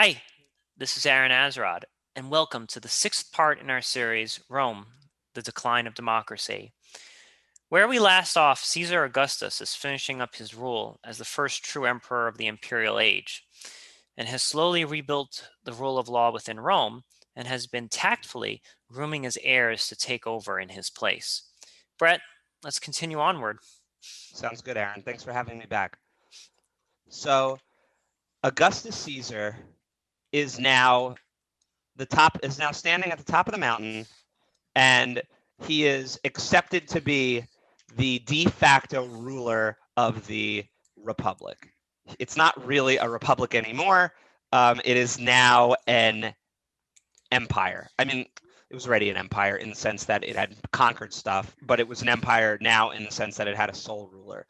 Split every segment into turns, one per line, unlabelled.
Hi, this is Aaron Azrod, and welcome to the sixth part in our series, Rome, the Decline of Democracy. Where we last off, Caesar Augustus is finishing up his rule as the first true emperor of the imperial age, and has slowly rebuilt the rule of law within Rome, and has been tactfully grooming his heirs to take over in his place. Brett, let's continue onward.
Sounds good, Aaron. Thanks for having me back. So, Augustus Caesar is now the top is now standing at the top of the mountain, and he is accepted to be the de facto ruler of the republic. It's not really a republic anymore. Um, it is now an empire. I mean, it was already an empire in the sense that it had conquered stuff, but it was an empire now in the sense that it had a sole ruler.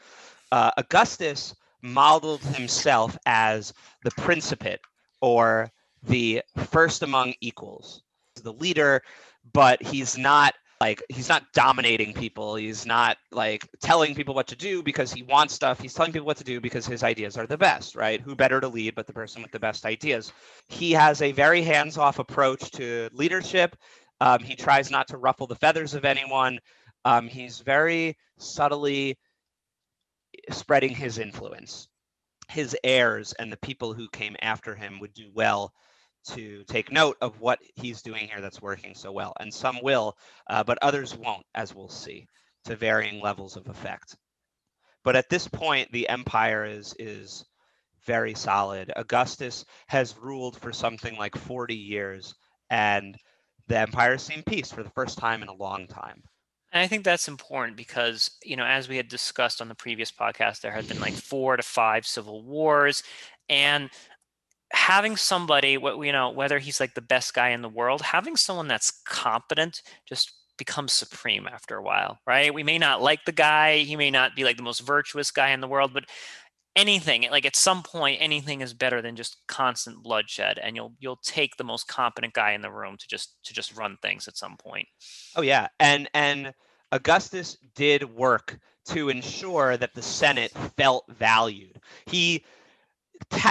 Uh, Augustus modeled himself as the principate or the first among equals, the leader, but he's not like he's not dominating people. He's not like telling people what to do because he wants stuff. He's telling people what to do because his ideas are the best right? Who better to lead but the person with the best ideas? He has a very hands-off approach to leadership. Um, he tries not to ruffle the feathers of anyone. Um, he's very subtly spreading his influence his heirs and the people who came after him would do well to take note of what he's doing here that's working so well. And some will, uh, but others won't, as we'll see, to varying levels of effect. But at this point, the empire is is very solid. Augustus has ruled for something like 40 years, and the empire has seen peace for the first time in a long time.
And I think that's important because, you know, as we had discussed on the previous podcast, there had been like four to five civil wars. And having somebody what you know whether he's like the best guy in the world having someone that's competent just becomes supreme after a while right? We may not like the guy. He may not be like the most virtuous guy in the world but anything like at some point anything is better than just constant bloodshed and you'll you'll take the most competent guy in the room to just to just run things at some point.
Oh yeah. And and augustus did work to ensure that the senate felt valued he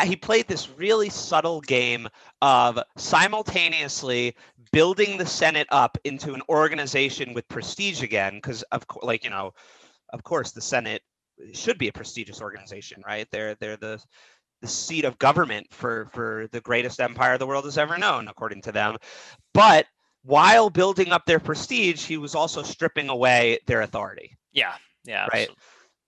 he played this really subtle game of simultaneously building the Senate up into an organization with prestige again, because of like you know, of course, the Senate should be a prestigious organization, right? They're they're the the seat of government for for the greatest empire the world has ever known, according to them. But while building up their prestige, he was also stripping away their authority.
Yeah, yeah,
right. Absolutely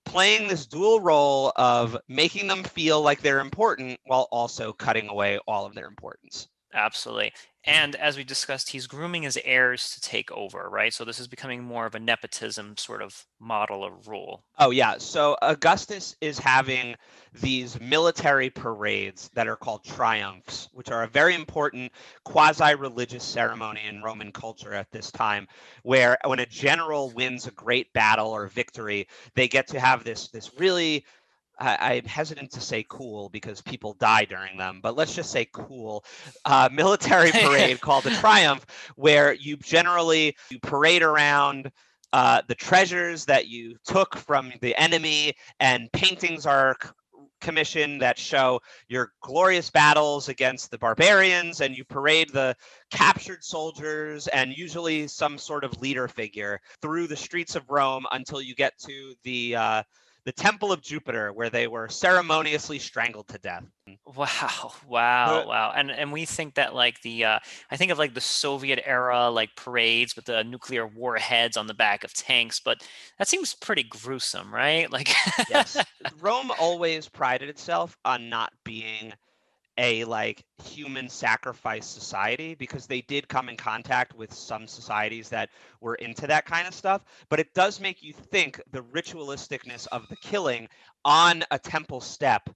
playing this dual role of making them feel like they're important while also cutting away all of their importance.
Absolutely. Mm. And as we discussed, he's grooming his heirs to take over, right? So this is becoming more of a nepotism sort of model of rule.
Oh, yeah. So Augustus is having these military parades that are called triumphs, which are a very important quasi religious ceremony in Roman culture at this time, where when a general wins a great battle or victory, they get to have this, this really I, am hesitant to say cool because people die during them, but let's just say cool. Uh, military parade called the Triumph, where you generally you parade around uh, the treasures that you took from the enemy, and paintings are commissioned that show your glorious battles against the barbarians, and you parade the captured soldiers and usually some sort of leader figure through the streets of Rome until you get to the uh, the Temple of Jupiter, where they were ceremoniously strangled to death.
Wow, wow, wow! And and we think that like the uh, I think of like the Soviet era like parades with the nuclear warheads on the back of tanks, but that seems pretty gruesome, right? Like
yes, Rome always prided itself on not being a like human sacrifice society because they did come in contact with some societies that were into that kind of stuff but it does make you think the ritualisticness of the killing on a temple step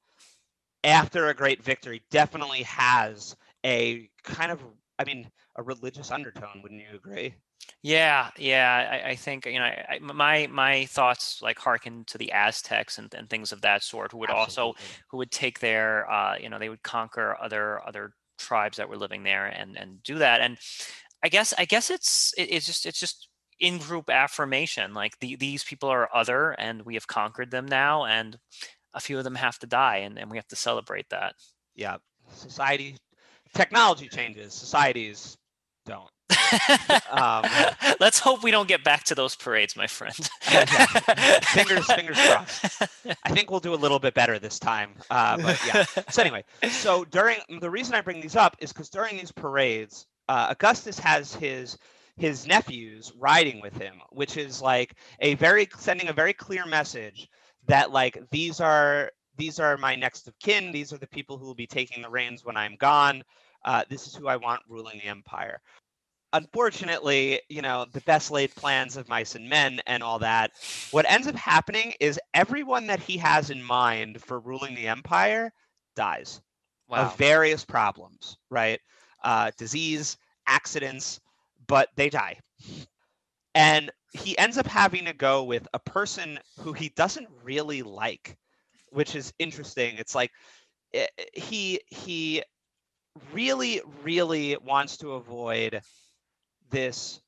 after a great victory definitely has a kind of i mean a religious undertone wouldn't you agree
yeah, yeah. I, I think you know I, my my thoughts like harken to the Aztecs and, and things of that sort, who would Absolutely. also who would take their uh, you know they would conquer other other tribes that were living there and and do that. And I guess I guess it's it, it's just it's just in group affirmation. Like the, these people are other, and we have conquered them now, and a few of them have to die, and, and we have to celebrate that.
Yeah, society technology changes, societies don't. Um,
Let's hope we don't get back to those parades, my friend.
fingers, fingers crossed. I think we'll do a little bit better this time. Uh, but yeah. So anyway, so during the reason I bring these up is because during these parades, uh, Augustus has his his nephews riding with him, which is like a very sending a very clear message that like these are these are my next of kin. These are the people who will be taking the reins when I'm gone. Uh, this is who I want ruling the empire. Unfortunately, you know, the best laid plans of mice and men and all that. What ends up happening is everyone that he has in mind for ruling the empire dies
wow.
of various problems, right? Uh, disease, accidents, but they die. And he ends up having to go with a person who he doesn't really like, which is interesting. It's like eh, he he really really wants to avoid this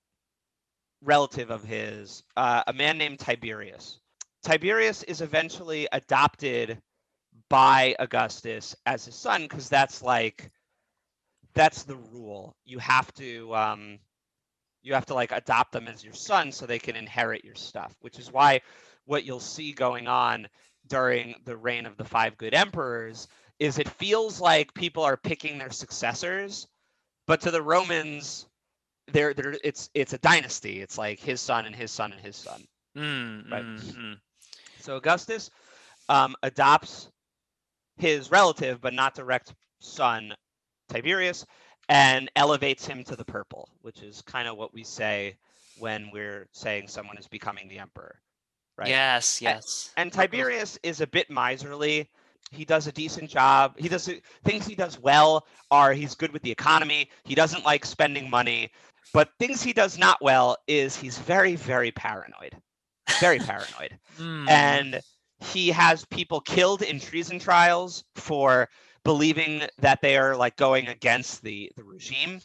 relative of his, uh, a man named Tiberius. Tiberius is eventually adopted by Augustus as his son because that's like that's the rule. You have to um, you have to like adopt them as your son so they can inherit your stuff, which is why what you'll see going on during the reign of the five good emperors is it feels like people are picking their successors, but to the Romans, they're, they're it's it's a dynasty. It's like his son and his son and his son.
Mm,
Right.
mm, mm.
So Augustus um, adopts his relative, but not direct son, Tiberius, and elevates him to the purple, which is kind of what we say when we're saying someone is becoming the emperor. Right.
Yes, yes.
And Tiberius is a bit miserly. He does a decent job. He does things he does well are he's good with the economy. He doesn't like spending money, but things he does not well is he's very very paranoid. Very paranoid.
Mm.
And he has people killed in treason trials for believing that they are like going against the the regime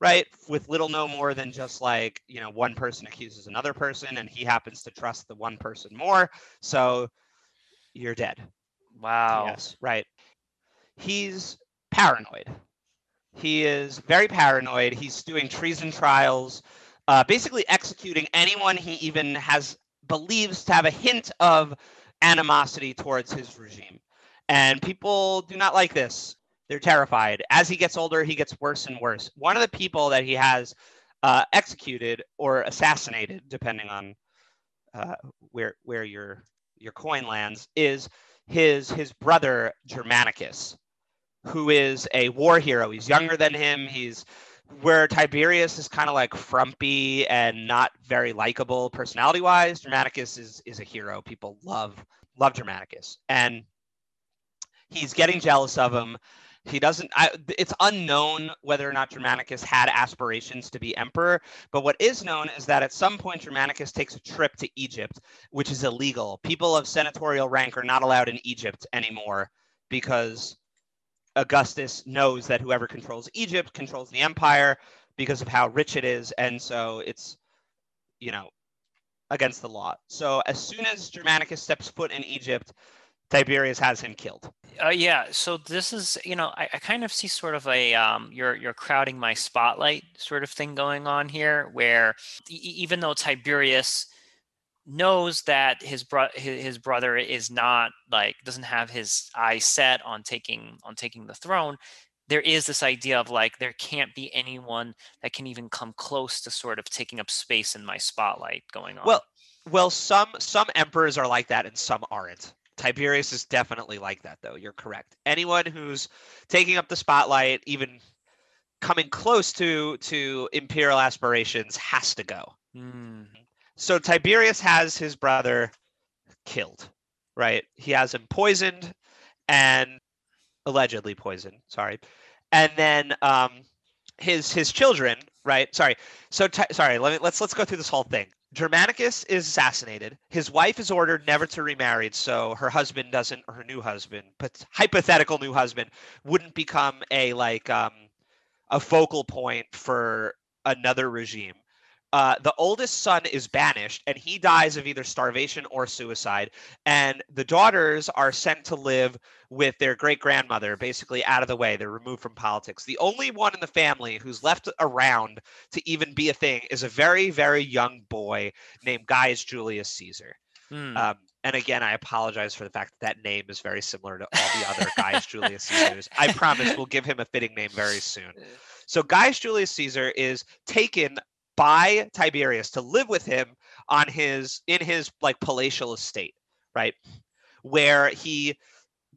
right with little no more than just like you know one person accuses another person and he happens to trust the one person more so you're dead
wow.
yes right. He's paranoid. He is very paranoid. He's doing treason trials uh, basically executing anyone he even has believes to have a hint of animosity towards his regime. And people do not like this. They're terrified. As he gets older he gets worse and worse. One of the people that he has uh, executed or assassinated depending on uh, where where your your coin lands is his his brother germanicus who is a war hero. He's younger than him. He's where tiberius is kind of like frumpy and not very likable personality wise germanicus is is a hero. People love love germanicus. And he's getting jealous of him he doesn't I, it's unknown whether or not germanicus had aspirations to be emperor but what is known is that at some point germanicus takes a trip to egypt which is illegal. People of senatorial rank are not allowed in egypt anymore because augustus knows that whoever controls egypt controls the empire because of how rich it is and so it's you know against the law. So as soon as germanicus steps foot in egypt tiberius has him killed
Uh, yeah. So this is, you know, I, I kind of see sort of a um, you're you're crowding my spotlight sort of thing going on here, where e- even though Tiberius knows that his bro- his, his brother is not like doesn't have his eye set on taking on taking the throne, there is this idea of like there can't be anyone that can even come close to sort of taking up space in my spotlight going on.
Well, well, some some emperors are like that and some aren't. Tiberius is definitely like that, though. You're correct. Anyone who's taking up the spotlight, even coming close to to imperial aspirations, has to go.
Hmm.
So Tiberius has his brother killed, right? He has him poisoned and allegedly poisoned. Sorry, and then um, his his children, right? Sorry. So Ti- sorry. Let me let's let's go through this whole thing. Germanicus is assassinated. His wife is ordered never to remarry, so her husband doesn't, or her new husband, but hypothetical new husband, wouldn't become a like um, a focal point for another regime. Uh, the oldest son is banished and he dies of either starvation or suicide. And the daughters are sent to live with their great grandmother, basically out of the way. They're removed from politics. The only one in the family who's left around to even be a thing is a very, very young boy named Gaius Julius Caesar.
Hmm.
Um, and again, I apologize for the fact that that name is very similar to all the other Gaius Julius Caesars. I promise we'll give him a fitting name very soon. So Gaius Julius Caesar is taken by Tiberius to live with him on his in his like palatial estate, right? Where he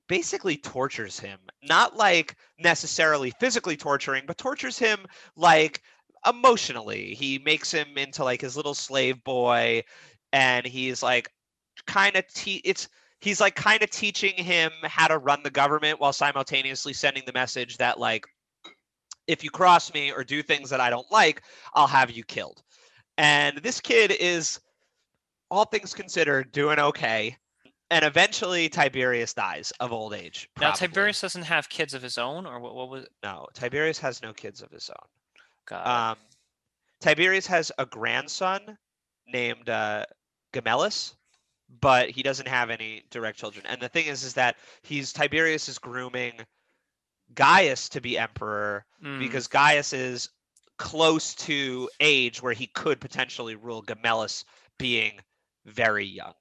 basically tortures him. Not like necessarily physically torturing, but tortures him like emotionally. He makes him into like his little slave boy and he's like kind of te- it's he's like kind of teaching him how to run the government while simultaneously sending the message that like if you cross me or do things that I don't like, I'll have you killed. And this kid is, all things considered, doing okay. And eventually Tiberius dies of old age.
Now
probably.
Tiberius doesn't have kids of his own, or what? What was?
No, Tiberius has no kids of his own.
God.
Um, Tiberius has a grandson named uh, Gemellus, but he doesn't have any direct children. And the thing is, is that he's Tiberius is grooming Gaius to be emperor
Mm,
because Gaius is close to age where he could potentially rule Gemellus being very young.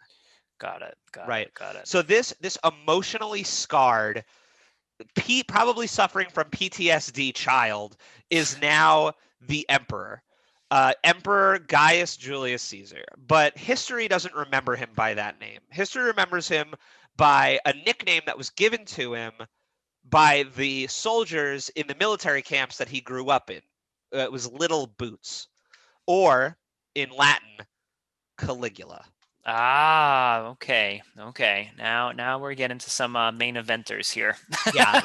got it. Got
right.
it. Got it.
So this this emotionally scarred, P, probably suffering from PTSD child is now the emperor. Uh, emperor Gaius Julius Caesar. But history doesn't remember him by that name. History remembers him by a nickname that was given to him by the soldiers in the military camps that he grew up in. Uh, it was Little Boots, or in Latin, Caligula.
Ah, okay, okay. Now, now we're getting to some uh, main eventers here.
Yeah.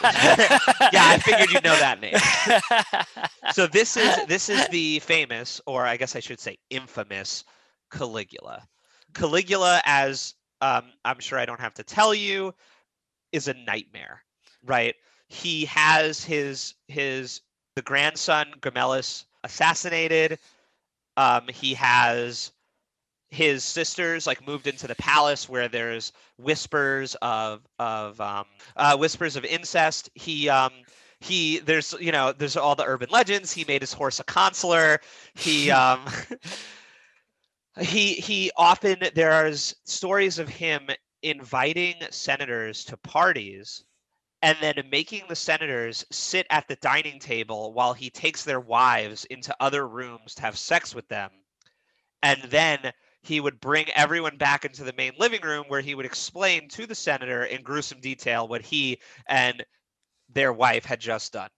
yeah, I figured you'd know that name. So this is this is the famous, or I guess I should say infamous, Caligula. Caligula, as um, I'm sure I don't have to tell you, is a nightmare, right? He has his his the grandson Gemellus assassinated. Um, he has his sisters like moved into the palace where there's whispers of of um, uh, whispers of incest. He um, he there's you know there's all the urban legends. He made his horse a consular. He um, he he often there's stories of him inviting senators to parties and then making the senators sit at the dining table while he takes their wives into other rooms to have sex with them and then he would bring everyone back into the main living room where he would explain to the senator in gruesome detail what he and their wife had just done.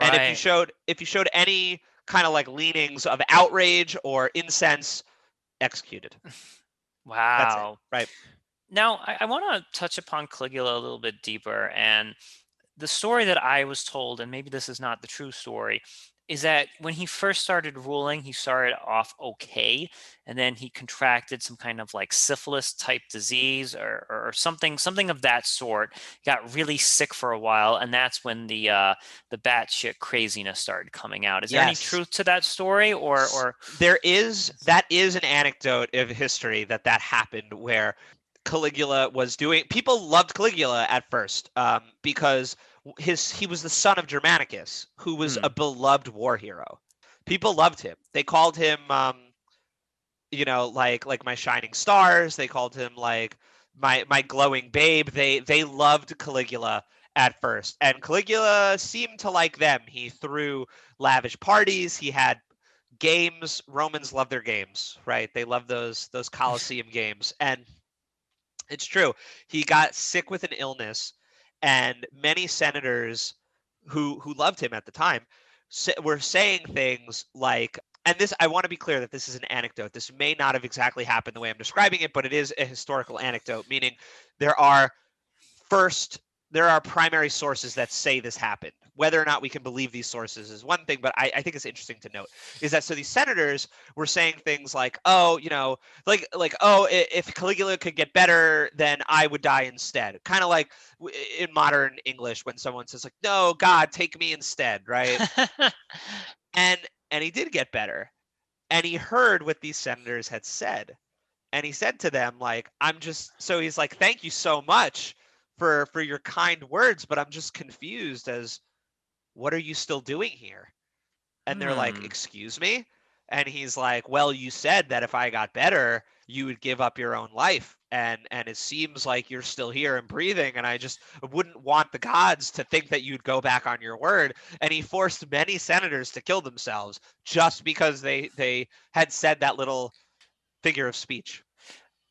And if you showed if you showed any kind of like leanings of outrage or incense, executed.
wow.
Right.
Now, I, I want to touch upon Caligula a little bit deeper. And the story that I was told, and maybe this is not the true story, is that when he first started ruling, he started off okay, and then he contracted some kind of like syphilis type disease or, or something, something of that sort. Got really sick for a while, and that's when the uh, the batshit craziness started coming out. Is there any truth to that story, or or
There is that is an anecdote of history that that happened where Caligula was doing. People loved Caligula at first um, because his he was the son of Germanicus, who was
Hmm.
a beloved war hero. People loved him. They called him, um, you know, like like my shining stars. They called him like my my glowing babe. They they loved Caligula at first, and Caligula seemed to like them. He threw lavish parties. He had games. Romans love their games, right? They love those those Colosseum games, and it's true. He got sick with an illness, and many senators who who loved him at the time were saying things like and this i want to be clear that this is an anecdote this may not have exactly happened the way i'm describing it but it is a historical anecdote meaning there are first there are primary sources that say this happened. Whether or not we can believe these sources is one thing but I, I think it's interesting to note is that so these senators were saying things like oh you know like like oh if caligula could get better then i would die instead. Kind of like in modern english when someone says like no god take me instead right? And and he did get better. And he heard what these senators had said. And he said to them like i'm just so he's like thank you so much for for your kind words but i'm just confused as what are you still doing here? And they're like
Hmm.
excuse me? And he's like well you said that if i got better you would give up your own life and and it seems like you're still here and breathing and i just wouldn't want the gods to think that you'd go back on your word. And he forced many senators to kill themselves just because they they had said that little figure of speech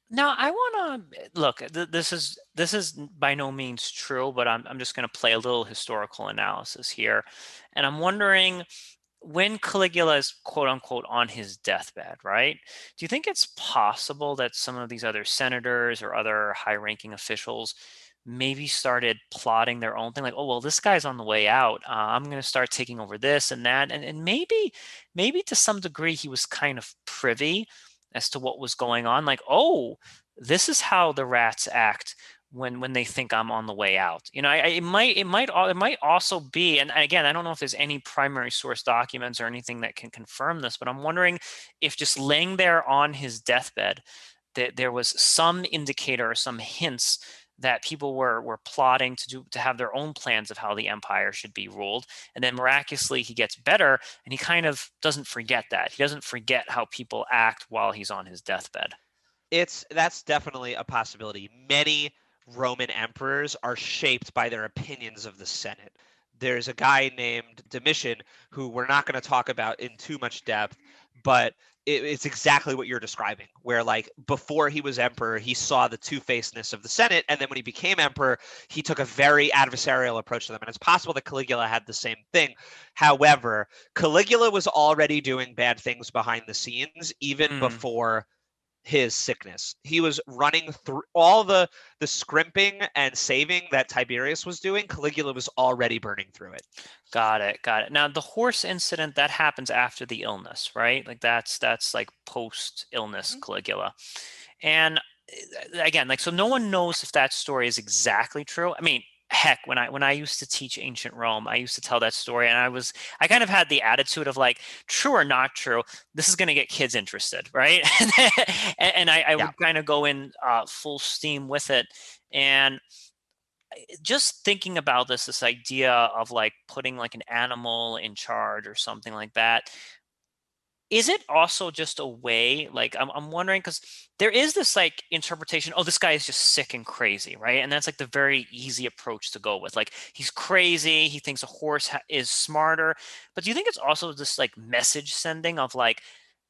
Now I want to look. Th- this is this is by no means true, but I'm I'm just going to play a little historical analysis here, and I'm wondering when Caligula is quote unquote on his deathbed, right? Do you think it's possible that some of these other senators or other high-ranking officials maybe started plotting their own thing, like, oh well, this guy's on the way out. Uh, I'm going to start taking over this and that, and and maybe maybe to some degree he was kind of privy as to what was going on like oh this is how the rats act when when they think i'm on the way out. You know I, I- it might it might it might also be and again i don't know if there's any primary source documents or anything that can confirm this but i'm wondering if just laying there on his deathbed that there was some indicator or some hints that people were were plotting to do to have their own plans of how the empire should be ruled and then miraculously he gets better and he kind of doesn't forget that. He doesn't forget how people act while he's on his deathbed.
It's that's definitely a possibility. Many roman emperors are shaped by their opinions of the senate. There's a guy named domitian who we're not going to talk about in too much depth but it, it's exactly what you're describing where like before he was emperor he saw the two-facedness of the senate and then when he became emperor he took a very adversarial approach to them and it's possible that caligula had the same thing however caligula was already doing bad things behind the scenes even
Hmm.
before his sickness. He was running through all the the scrimping and saving that tiberius was doing caligula was already burning through it.
Got it got it. Now the horse incident that happens after the illness right? Like that's that's like post illness
Mhm.
caligula. And uh, again like so no one knows if that story is exactly true. I mean heck when i when i used to teach ancient rome i used to tell that story and i was i kind of had the attitude of like true or not true this is going to get kids interested right and, and i, I
Yeah.
would kind of go in uh, full steam with it and just thinking about this this idea of like putting like an animal in charge or something like that is it also just a way like i'm, I'm wondering because there is this like interpretation oh this guy is just sick and crazy right? And that's like the very easy approach to go with like he's crazy he thinks a horse ha- is smarter. But do you think it's also this like message sending of like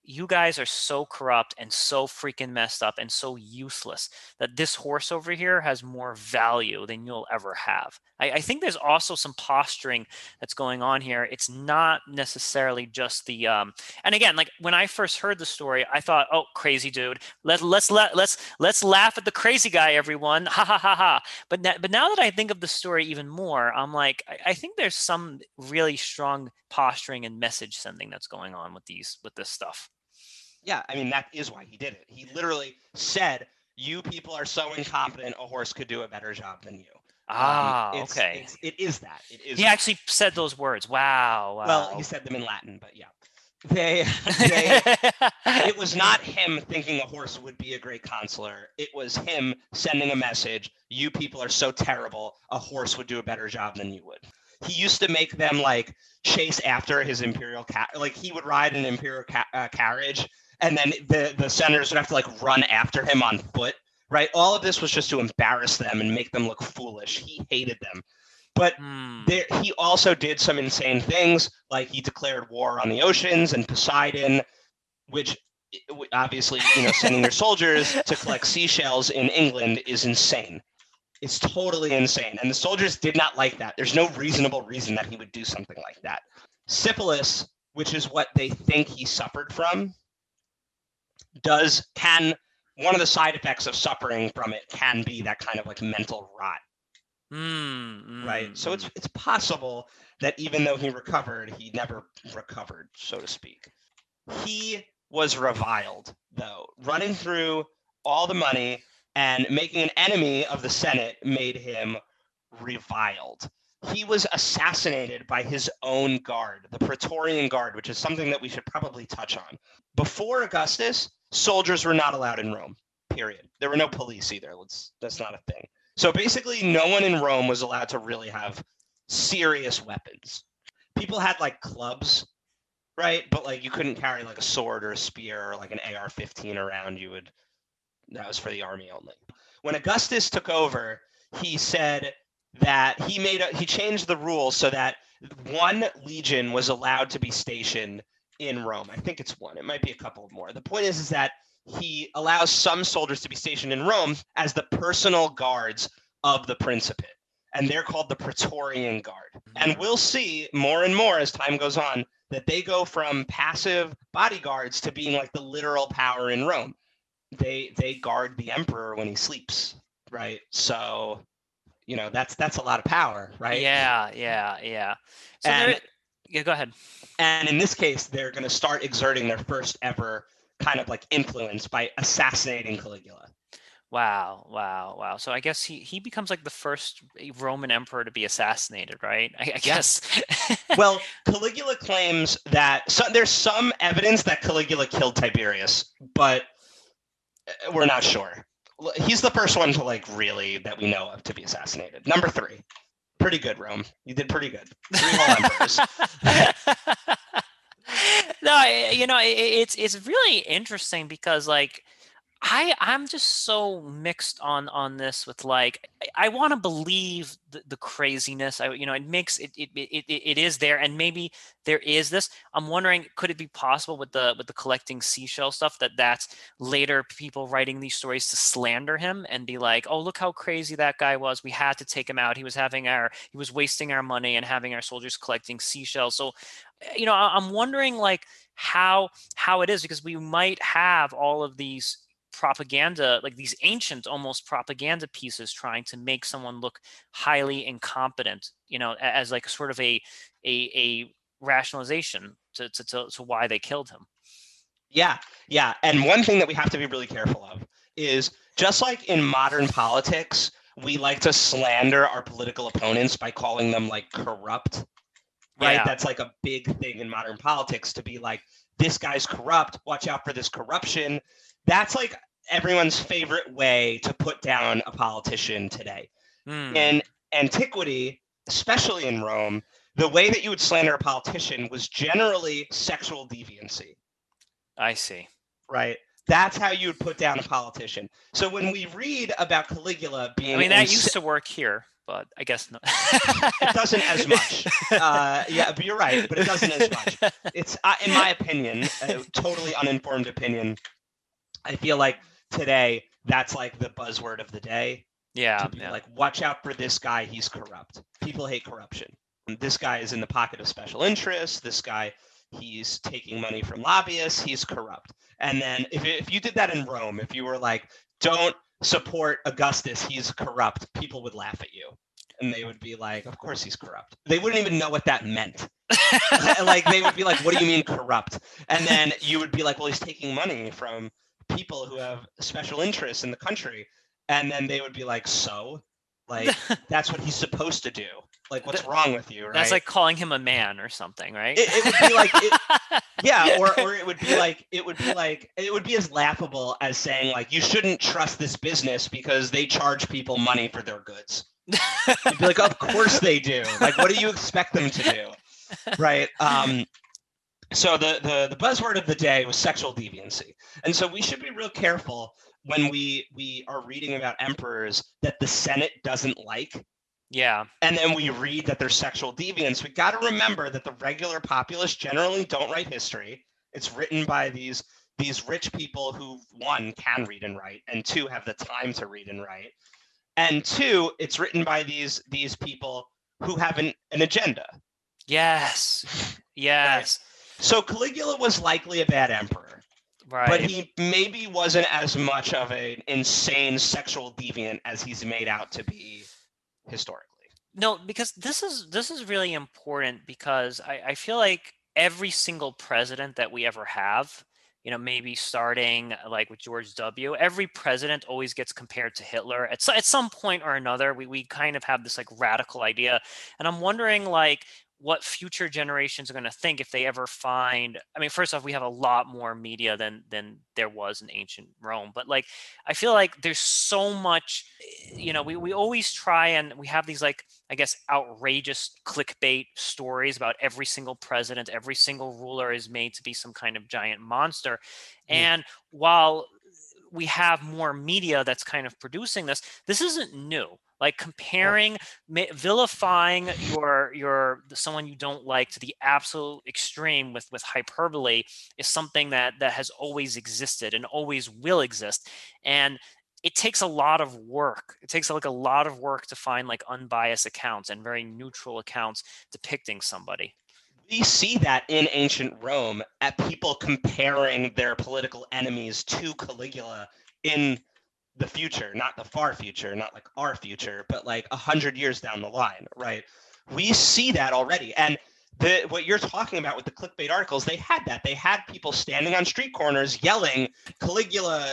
you guys are so corrupt and so freaking messed up and so useless that this horse over here has more value than you'll ever have. I, I think there's also some posturing that's going on here. It's not necessarily just the um and again, like when I first heard the story, I thought, oh, crazy dude. Let let's let let's let's laugh at the crazy guy, everyone. Ha ha ha ha. But now, but now that I think of the story even more, I'm like, I, I think there's some really strong posturing and message sending that's going on with these with this stuff.
Yeah, I mean that is why he did it. He literally said, "You people are so incompetent. A horse could do a better job than you." Um,
Ah,
it's-
okay.
it's- it is that. It is.
He
that.
actually said those words. Wow. wow.
Well, he said them in Latin, but yeah, they. they it was not him thinking a horse would be a great consular. It was him sending a message. You people are so terrible. A horse would do a better job than you would. He used to make them like chase after his imperial cat. Like he would ride an imperial ca- uh, carriage, and then the the senators would have to like run after him on foot. Right. All of this was just to embarrass them and make them look foolish. He hated them. But
Hmm.
there, he also did some insane things, like he declared war on the oceans and Poseidon, which obviously, you know, sending your soldiers to collect seashells in England is insane. It's totally insane. And the soldiers did not like that. There's no reasonable reason that he would do something like that. Syphilis, which is what they think he suffered from, does can one of the side effects of suffering from it can be that kind of like mental rot
Mm,
right? So it's
mm.
it's possible that even though he recovered, he never recovered, so to speak. He was reviled, though. Running through all the money and making an enemy of the Senate made him reviled. He was assassinated by his own guard, the Praetorian Guard, which is something that we should probably touch on. Before Augustus, soldiers were not allowed in Rome. Period. There were no police either. Let's, that's not a thing. So basically, no one in Rome was allowed to really have serious weapons. People had like clubs, right? But like you couldn't carry like a sword or a spear or like an AR-15 around. You would that was for the army only. When Augustus took over, he said that he made a, he changed the rules so that one legion was allowed to be stationed in Rome. I think it's one. It might be a couple more. The point is is that he allows some soldiers to be stationed in Rome as the personal guards of the Principate. And they're called the Praetorian Guard. Mm-hmm. And we'll see more and more as time goes on that they go from passive bodyguards to being like the literal power in Rome. They they guard the emperor when he sleeps, right? So, you know, that's that's a lot of power, right?
Yeah, yeah, yeah. So
And-
yeah, go ahead.
And in this case, they're going to start exerting their first ever kind of like influence by assassinating Caligula.
Wow, wow, wow. So I guess he he becomes like the first Roman emperor to be assassinated, right? I, I guess.
well, Caligula claims that so, there's some evidence that Caligula killed Tiberius, but uh, we're not sure. He's the first one to like really that we know of to be assassinated. Number three, pretty good, Rome. You did pretty good. Three whole emperors.
no, you know, i- i- it's it's really interesting because like I I'm just so mixed on on this with like I, I want to believe the, the craziness. I you know it makes it it, it it is there and maybe there is this. I'm wondering could it be possible with the with the collecting seashell stuff that that's later people writing these stories to slander him and be like, oh look how crazy that guy was. We had to take him out. He was having our he was wasting our money and having our soldiers collecting seashells. So eh, you know i'm wondering like how how it is because we might have all of these propaganda like these ancient almost propaganda pieces trying to make someone look highly incompetent you know as like sort of a a, a rationalization to, to, to, to why they killed him
Yeah, yeah. And one thing that we have to be really careful of is just like in modern politics, we like to slander our political opponents by calling them like corrupt. Right?
Yeah.
That's like a big thing in modern politics to be like, this guy's corrupt. Watch out for this corruption. That's like everyone's favorite way to put down a politician today.
Hmm,
In antiquity, especially in Rome, the way that you would slander a politician was generally sexual deviancy
i see
right? That's how you would put down a politician. So when we read about Caligula being,
i mean that
insa-
used to work here but i guess not
it doesn't as much. Uh, yeah, but you're right, but it doesn't as much. It's, uh, in my opinion, a totally uninformed opinion. I feel like today that's like the buzzword of the day.
yeah, yeah.
like, watch out for this guy. He's corrupt. People hate corruption. This guy is in the pocket of special interests. This guy, he's taking money from lobbyists. He's corrupt. And then if, if you did that in Rome, if you were like, don't support Augustus, he's corrupt, people would laugh at you. And they would be like, of course he's corrupt. They wouldn't even know what that meant. like they would be like, what do you mean corrupt? And then you would be like, well, he's taking money from people who have special interests in the country. And then they would be like, so? Like, that's what he's supposed to do. Like, what's wrong with you? Right?
that's like calling him a man or something right
It- it would be like- it- yeah, or, or it would be like, it would be like, it would be as laughable as saying, like, you shouldn't trust this business because they charge people money for their goods. You'd be like, of course they do. Like, what do you expect them to do? Right. Um, so the, the the buzzword of the day was sexual deviancy, and so we should be real careful when we we are reading about emperors that the Senate doesn't like,
yeah
and then we read that they're sexual deviants. We got to remember that the regular populace generally don't write history. It's written by these these rich people who one can read and write, and two have the time to read and write, and two it's written by these these people who have an, an agenda.
yes yes
So Caligula was likely a bad emperor,
right
but he maybe wasn't as much of an insane sexual deviant as he's made out to be historically.
no because this is this is really important because I, I feel like every single president that we ever have you know, maybe starting like with George W. Every president always gets compared to Hitler at, at some point or another. We, we kind of have this like radical idea. And I'm wondering like what future generations are going to think if they ever find i mean first off we have a lot more media than than there was in ancient rome but like i feel like there's so much eh, you know we, we always try and we have these like i guess outrageous clickbait stories about every single president every single ruler is made to be some kind of giant monster and while we have more media that's kind of producing this this isn't new like comparing vilifying your your someone you don't like to the absolute extreme with with hyperbole is something that that has always existed and always will exist and it takes a lot of work. It takes like a lot of work to find like unbiased accounts and very neutral accounts depicting somebody.
We see that in ancient Rome at people comparing their political enemies to Caligula in the future, not the far future, not like our future, but like a hundred years down the line, right? We see that already. And the what you're talking about with the clickbait articles, they had that. They had people standing on street corners yelling, Caligula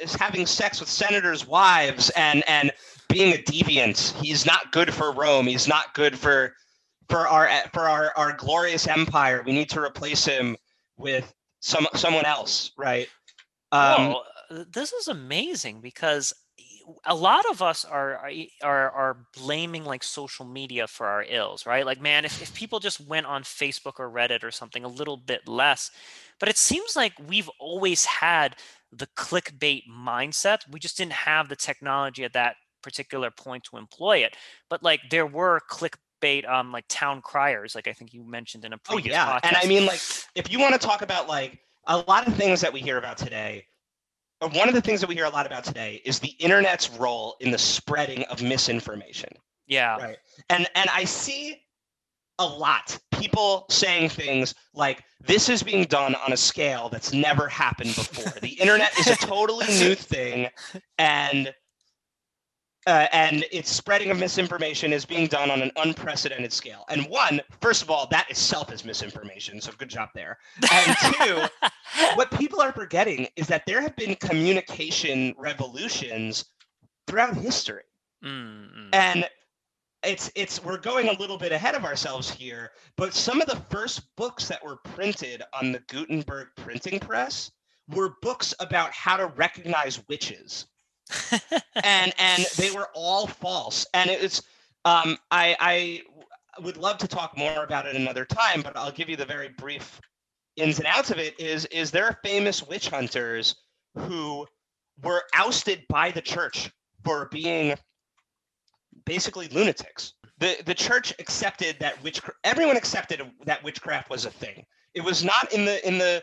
is having sex with senators' wives and and being a deviant. He's not good for Rome. He's not good for for our for our, our glorious empire. We need to replace him with some someone else, right?
Um, well, this is amazing because a lot of us are are are blaming like social media for our ills right like man if, if people just went on facebook or reddit or something a little bit less but it seems like we've always had the clickbait mindset we just didn't have the technology at that particular point to employ it but like there were clickbait um like town criers like i think you mentioned in a oh, previous
oh yeah
podcast.
and i mean like if you want to talk about like a lot of things that we hear about today one of the things that we hear a lot about today is the internet's role in the spreading of misinformation.
Yeah.
Right. And and I see a lot people saying things like this is being done on a scale that's never happened before. the internet is a totally new thing and uh, and its spreading of misinformation is being done on an unprecedented scale. And one, first of all, that itself is misinformation. So good job there. And two, what people are forgetting is that there have been communication revolutions throughout history. Mm-hmm. And it's it's we're going a little bit ahead of ourselves here, but some of the first books that were printed on the Gutenberg printing press were books about how to recognize witches and and they were all false. And it's um, I I would love to talk more about it another time, but I'll give you the very brief ins and outs of it. Is is there are famous witch hunters who were ousted by the church for being basically lunatics. The the church accepted that witch everyone accepted that witchcraft was a thing. It was not in the in the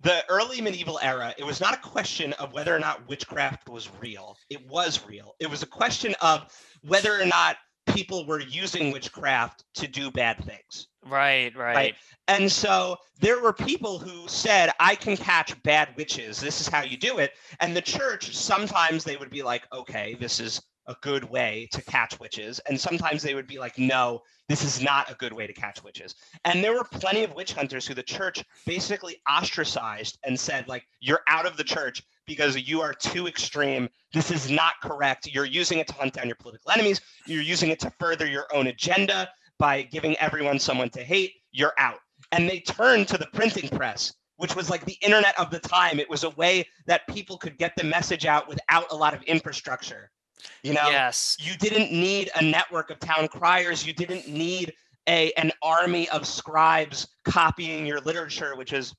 the early medieval era, it was not a question of whether or not witchcraft was real. It was real. It was a question of whether or not people were using witchcraft to do bad things.
Right, right, right.
And so there were people who said, I can catch bad witches. This is how you do it. And the church, sometimes they would be like, okay, this is a good way to catch witches. And sometimes they would be like, no, this is not a good way to catch witches. And there were plenty of witch hunters who the church basically ostracized and said, like, you're out of the church because you are too extreme. This is not correct. You're using it to hunt down your political enemies. You're using it to further your own agenda by giving everyone someone to hate. You're out. And they turned to the printing press which was like the internet of the time. It was a way that people could get the message out without a lot of infrastructure. You know,
yes.
you didn't need a network of town criers. You didn't need a an army of scribes copying your literature, which is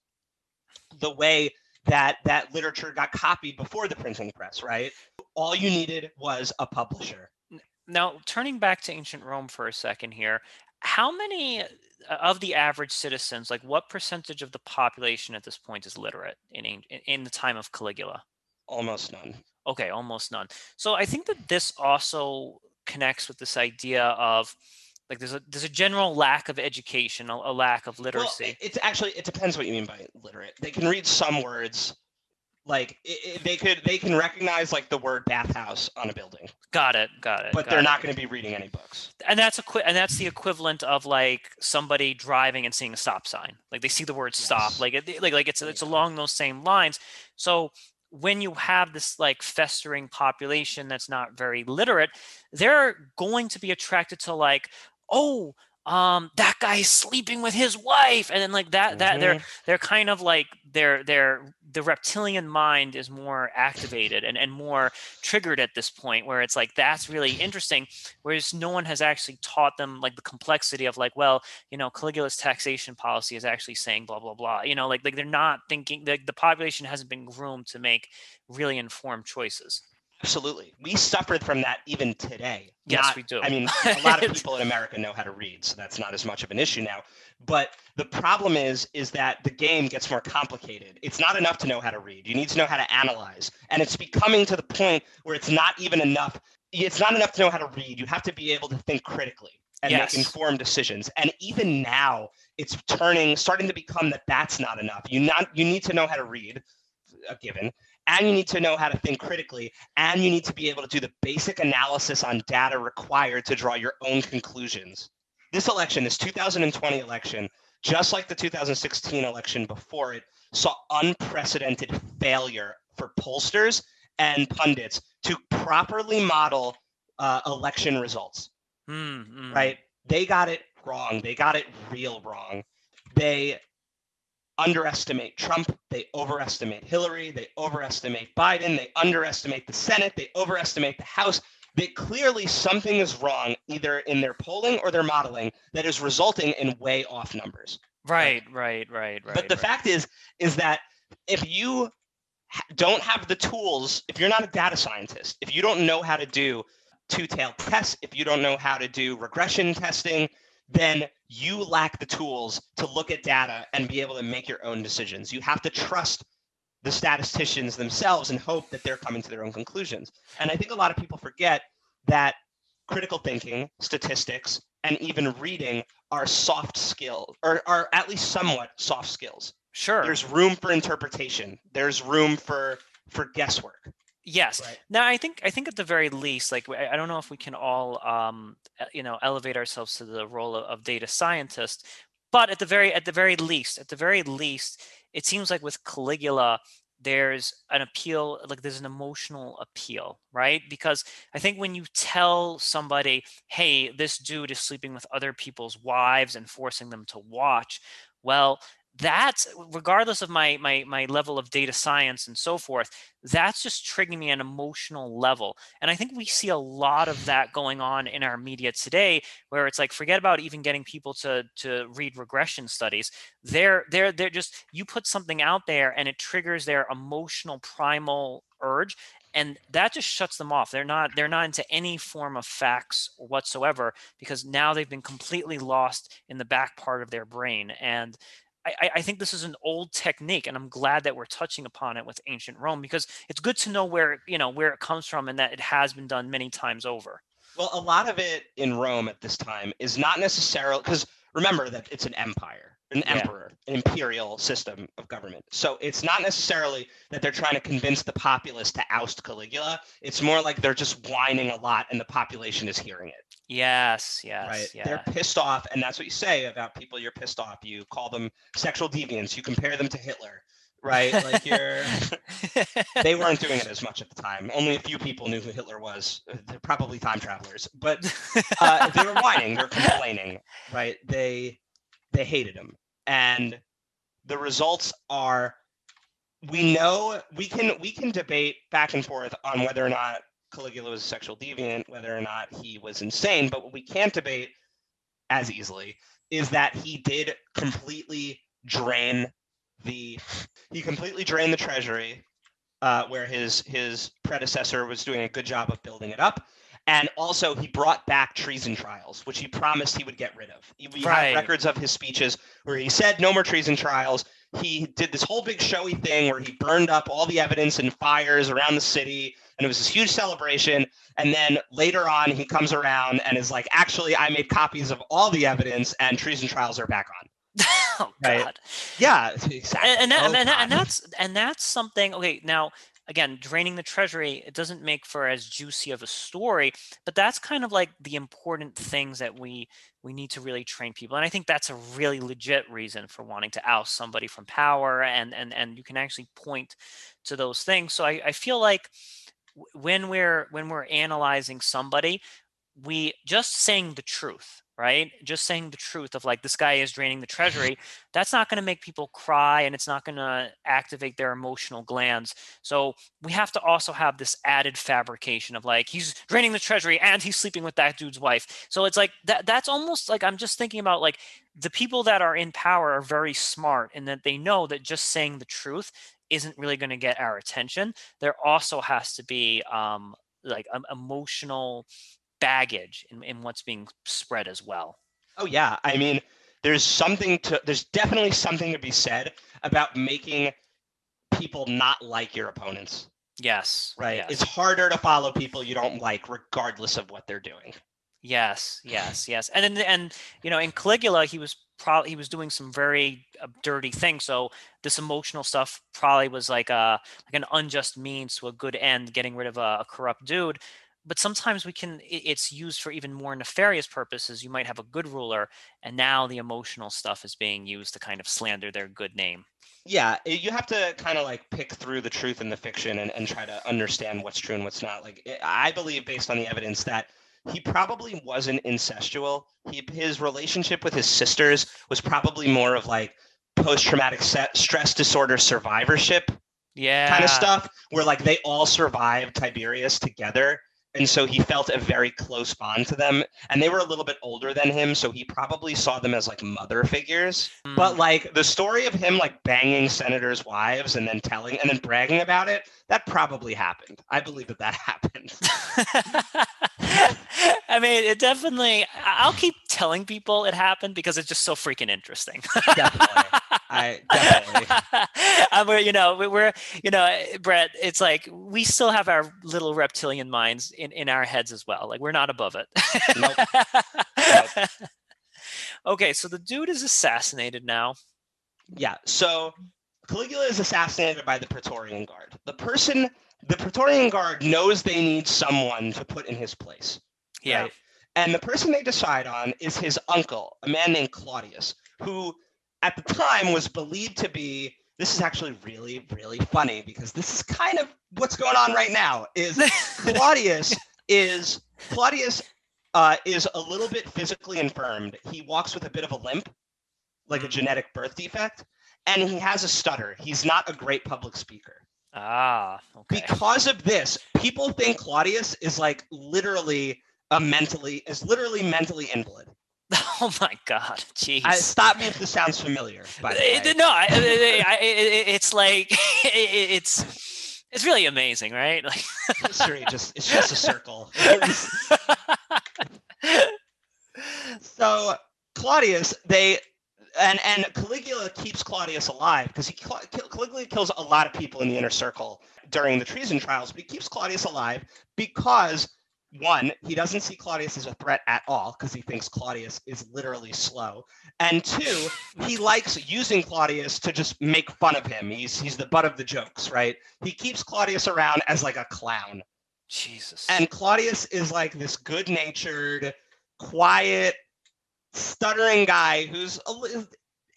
the way that that literature got copied before the printing press, right? All you needed was a publisher.
Now, turning back to ancient Rome for a second here, how many uh, of the average citizens, like what percentage of the population at this point is literate in in the time of Caligula?
Almost none.
Okay, almost none. So I think that this also connects with this idea of like there's a there's a general lack of education, a, a lack of literacy.
Well, it's actually it depends what you mean by literate. They can read some words, like it, it, they could they can recognize like the word bathhouse on a building
got it got it
but
got
they're
it.
not going to be reading any books
and that's equi- and that's the equivalent of like somebody driving and seeing a stop sign like they see the word stop like it, like like it's it's
Yeah.
along those same lines so when you have this like festering population that's not very literate they're going to be attracted to like oh um that guy's sleeping with his wife and then like that that they're
Mhm.
they're kind of like they're they're the reptilian mind is more activated and, and more triggered at this point where it's like that's really interesting whereas no one has actually taught them like the complexity of like well you know caligula's taxation policy is actually saying blah blah blah you know like like they're not thinking the, the population hasn't been groomed to make really informed choices
absolutely. We suffered from that even today.
Yes,
Not-
we do.
i mean a lot of people in america know how to read so that's not as much of an issue now. But the problem is is that the game gets more complicated. It's not enough to know how to read. You need to know how to analyze. And it's becoming to the point where it's not even enough it's not enough to know how to read. You have to be able to think critically and
Yes.
make informed decisions. And even now it's turning starting to become that that's not enough. You not you need to know how to read a given and you need to know how to think critically and you need to be able to do the basic analysis on data required to draw your own conclusions this election this 2020 election just like the 2016 election before it saw unprecedented failure for pollsters and pundits to properly model uh, election results
Hmm, hmm.
right? They got it wrong. They got it real wrong. They underestimate Trump. They overestimate Hillary. They overestimate Biden. They underestimate the Senate. They overestimate the House. They clearly something is wrong either in their polling or their modeling that is resulting in way off numbers.
right right right right
but the
right.
fact is, is that if you don't have the tools, if you're not a data scientist, if you don't know how to do two-tailed tests, if you don't know how to do regression testing, then you lack the tools to look at data and be able to make your own decisions. You have to trust the statisticians themselves and hope that they're coming to their own conclusions. And I think a lot of people forget that critical thinking, statistics, and even reading are soft skills, or are at least somewhat soft skills.
sure
There's room for interpretation. There's room for for guesswork.
Yes
Right.
Now, I think I think at the very least, like I don't know if we can all, um, you know, elevate ourselves to the role of, of data scientist, but at the very at the very least, at the very least, it seems like with Caligula, there's an appeal, like there's an emotional appeal, right? Because I think when you tell somebody, "Hey, this dude is sleeping with other people's wives and forcing them to watch," well, that's uh, regardless of my my my level of data science and so forth that's just triggering me an emotional level. And i think we see a lot of that going on in our media today where it's like forget about even getting people to to read regression studies. They're they're they're just you put something out there and it triggers their emotional primal urge and that just shuts them off. They're not they're not into any form of facts whatsoever because now they've been completely lost in the back part of their brain. And I, I- think this is an old technique, and I'm glad that we're touching upon it with ancient Rome because it's good to know where you know where it comes from and that it has been done many times over.
Well, a lot of it in Rome at this time is not necessarily because remember that it's an empire, an
Yeah.
emperor, an imperial system of government. So it's not necessarily that they're trying to convince the populace to oust Caligula. It's more like they're just whining a lot and the population is hearing it.
Yes, yes,
right?
yeah.
They're pissed off, and that's what you say about people you're pissed off. You call them sexual deviants. You compare them to Hitler, right? Like you're. they weren't doing it as much at the time. Only a few people knew who Hitler was. Uh, They're probably time travelers, but uh, they were whining. they're complaining, right? They they hated him, and the results are we know we can we can debate back and forth on whether or not Caligula was a sexual deviant, whether or not he was insane, but what we can't debate as easily is that he did completely drain the he completely drained the treasury uh, where his his predecessor was doing a good job of building it up and also he brought back treason trials which he promised he would get rid of we
Right.
have records of his speeches where he said no more treason trials he did this whole big showy thing where he burned up all the evidence in fires around the city and it was this huge celebration and then later on he comes around and is like actually i made copies of all the evidence and treason trials are back on
oh
Right.
God.
Yeah, exactly.
And, and, that, and, that- and that's and that's something. Okay, now again, draining the treasury it doesn't make for as juicy of a story, but that's kind of like the important things that we we need to really train people. And I think that's a really legit reason for wanting to oust somebody from power, and and and you can actually point to those things. So I, I feel like when we're when we're analyzing somebody we just saying the truth right? Just saying the truth of like this guy is draining the treasury that's not going to make people cry and it's not going to activate their emotional glands. So we have to also have this added fabrication of like he's draining the treasury and he's sleeping with that dude's wife. So it's like that that's almost like i'm just thinking about like the people that are in power are very smart in that they know that just saying the truth isn't really going to get our attention. There also has to be um like um, emotional baggage in, in what's being spread as well
Oh yeah, I mean, there's something to there's definitely something to be said about making people not like your opponents,
yes
right?
yes.
It's harder to follow people you don't like regardless of what they're doing.
Yes, yes, yes. And then and you know, in Caligula, he was probably he was doing some very uh, dirty things. So this emotional stuff probably was like a like an unjust means to a good end, getting rid of a, a corrupt dude. But sometimes we can it's used for even more nefarious purposes. You might have a good ruler, and now the emotional stuff is being used to kind of slander their good name.
Yeah, you have to kind of like pick through the truth and the fiction and, and try to understand what's true and what's not. Like I I believe based on the evidence that he probably wasn't incestual. He his relationship with his sisters was probably more of like post-traumatic stress disorder survivorship
Yeah.
kind of stuff where like they all survived Tiberius together. And so he felt a very close bond to them. And they were a little bit older than him. So he probably saw them as like mother figures.
Mm.
But like the story of him like banging senators' wives and then telling and then bragging about it, that probably happened. I believe that that happened.
I mean, it definitely. I'll keep telling people it happened because it's just so freaking interesting.
Definitely. I definitely.
we're, you know, we- we're, you know, Brett. It's like we still have our little reptilian minds in in our heads as well. Like we're not above it.
Nope.
okay, so the dude is assassinated now.
Yeah. So Caligula is assassinated by the Praetorian Guard. The person, the Praetorian Guard knows they need someone to put in his place.
Yeah.
right? And the person they decide on is his uncle, a man named Claudius, who at the time was believed to be. This is actually really, really funny because this is kind of what's going on right now. Is Claudius is Claudius uh, is a little bit physically infirmed. He walks with a bit of a limp, like a
Mm.
genetic birth defect, and he has a stutter. He's not a great public speaker.
Ah. Okay.
Because of this, people think Claudius is like literally a mentally is literally mentally invalid.
Oh my God. Jeez.
I, stop me if this sounds familiar. By the
uh,
way.
no, I, uh, uh, I, I, it's like it's it's really amazing, right? Like,
history just it's just a circle. so Claudius, they and and Caligula keeps Claudius alive because he Caligula kills a lot of people in the inner circle during the treason trials, but he keeps Claudius alive because one, he doesn't see Claudius as a threat at all because he thinks Claudius is literally slow, and two, he likes using Claudius to just make fun of him. He's he's the butt of the jokes, right? He keeps Claudius around as like a clown.
Jesus.
And Claudius is like this good natured, quiet, stuttering guy who's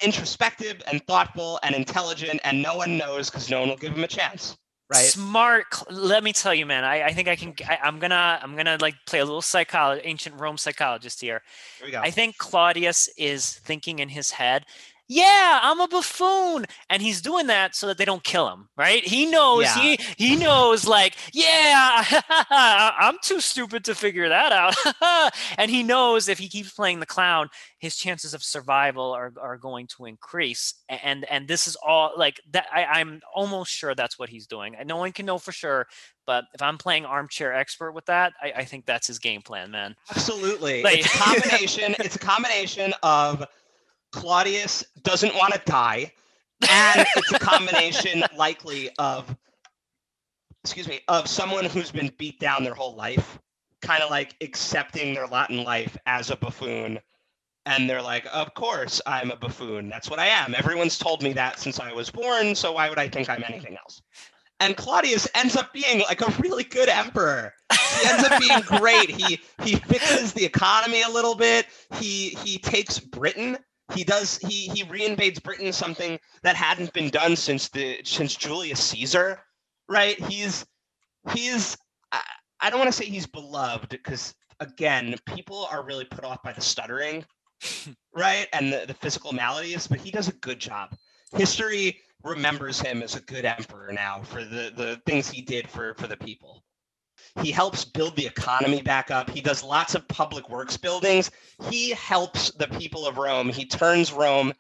introspective and thoughtful and intelligent, and no one knows because no one will give him a chance. Right?
smart. Let me tell you, man. I, I think I can. I, I'm gonna. I'm gonna like play a little psychology, ancient Rome psychologist here.
Here we go.
I think Claudius is thinking in his head, yeah, I'm a buffoon. And he's doing that so that they don't kill him, right? He knows
Yeah.
he he knows like, yeah, I'm too stupid to figure that out. and he knows if he keeps playing the clown, his chances of survival are, are going to increase. And and this is all like that I, I'm almost sure that's what he's doing. And no one can know for sure, but if I'm playing armchair expert with that, I, I think that's his game plan, man.
Absolutely.
Like-
it's a combination. it's a combination of Claudius doesn't want to die, and it's a combination likely of excuse me, of someone who's been beat down their whole life, kind of like accepting their lot in life as a buffoon And they're like, Of course, I'm a buffoon. That's what I am. Everyone's told me that since I was born, so why would I think I'm anything else? And Claudius ends up being like a really good emperor. He ends up being great. He he fixes the economy a little bit. He he takes Britain. He does he he reinvades Britain, something that hadn't been done since the since Julius Caesar, right? He's he's I, I don't want to say he's beloved because again, people are really put off by the stuttering, right? And the, the physical maladies, but he does a good job. History remembers him as a good emperor now for the, the things he did for, for the people. He helps build the economy back up. He does lots of public works buildings. He helps the people of Rome. He turns Rome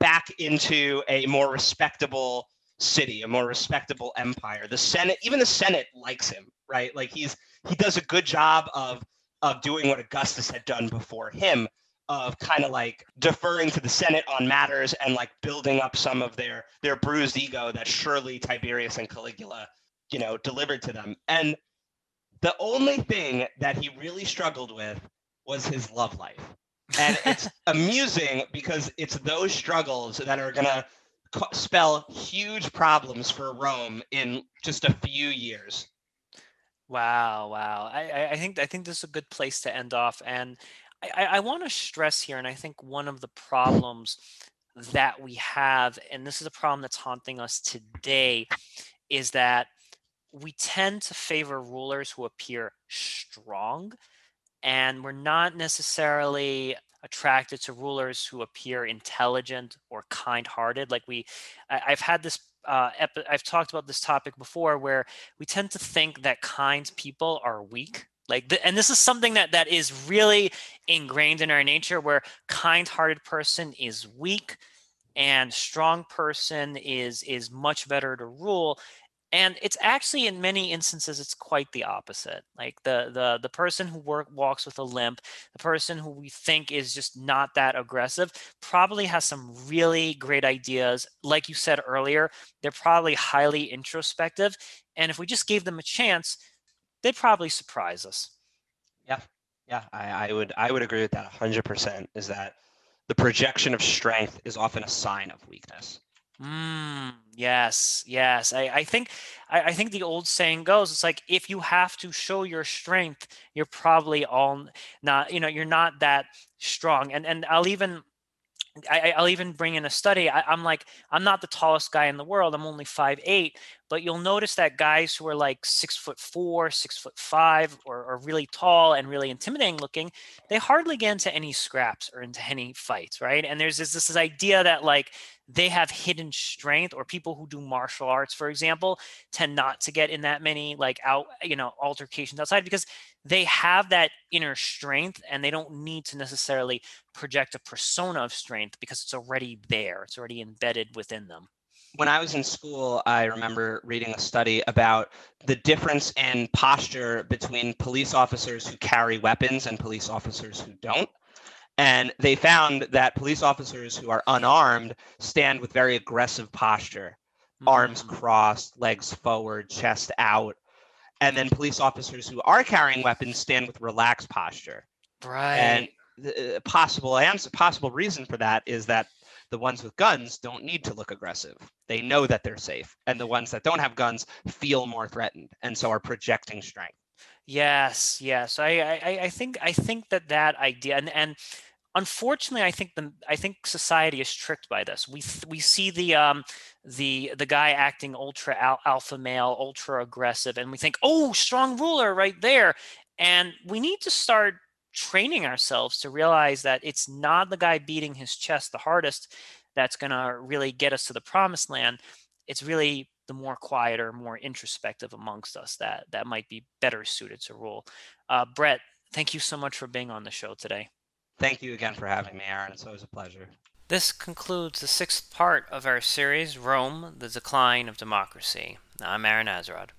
back into a more respectable city, a more respectable empire. The Senate, even the Senate likes him, right? Like he's he does a good job of of doing what Augustus had done before him, of kind of like deferring to the Senate on matters and like building up some of their their bruised ego that surely Tiberius and Caligula, you know, delivered to them. And the only thing that he really struggled with was his love life. And it's amusing because it's those struggles that are going to spell huge problems for Rome in just a few years.
Wow, wow. I, I think I think this is a good place to end off. And I, I want to stress here, and I think one of the problems that we have, and this is a problem that's haunting us today, is that we tend to favor rulers who appear strong, and we're not necessarily attracted to rulers who appear intelligent or kind-hearted. Like we, I, have had this. Uh, I've talked about this topic before, where we tend to think that kind people are weak. Like, and this is something that that is really ingrained in our nature, where kind-hearted person is weak, and strong person is is much better to rule and it's actually in many instances it's quite the opposite like the the the person who work walks with a limp the person who we think is just not that aggressive probably has some really great ideas. Like you said earlier they're probably highly introspective and if we just gave them a chance they'd probably surprise us.
Yeah yeah i, I would i would agree with that 100% is that the projection of strength is often a sign of weakness
Mm, yes, yes. I, I think I, I think the old saying goes, it's like if you have to show your strength, you're probably all not, you know, you're not that strong. And and I'll even I, will even bring in a study. I, am like, I'm not the tallest guy in the world. I'm only five eight. But you'll notice that guys who are like six foot four, six foot five, or, or really tall and really intimidating looking, they hardly get into any scraps or into any fights, right? And there's this, this idea that like they have hidden strength, or people who do martial arts, for example, tend not to get in that many like out, you know, altercations outside because they have that inner strength and they don't need to necessarily project a persona of strength because it's already there it's already embedded within them
when I was in school, I remember reading a study about the difference in posture between police officers who carry weapons and police officers who don't. And they found that police officers who are unarmed stand with very aggressive posture, mm-hmm. arms crossed, legs forward, chest out and then police officers who are carrying weapons stand with relaxed posture.
Right.
And the uh, possible answer, possible reason for that is that the ones with guns don't need to look aggressive. They know that they're safe, and the ones that don't have guns feel more threatened, and so are projecting strength.
Yes, yes. I, I, I think, I think that that idea, and and unfortunately, I think the I think society is tricked by this. We we see the um the the guy acting ultra al- alpha male, ultra aggressive, and we think, oh, strong ruler right there. And we need to start training ourselves to realize that it's not the guy beating his chest the hardest that's going to really get us to the promised land. It's really the more quieter, more introspective amongst us that that might be better suited to rule. Uh, Brett, thank you so much for being on the show today.
Thank you again for having me, Aaron. It's always a pleasure.
This concludes the sixth part of our series, Rome, the Decline of Democracy. I'm Aaron Azrod.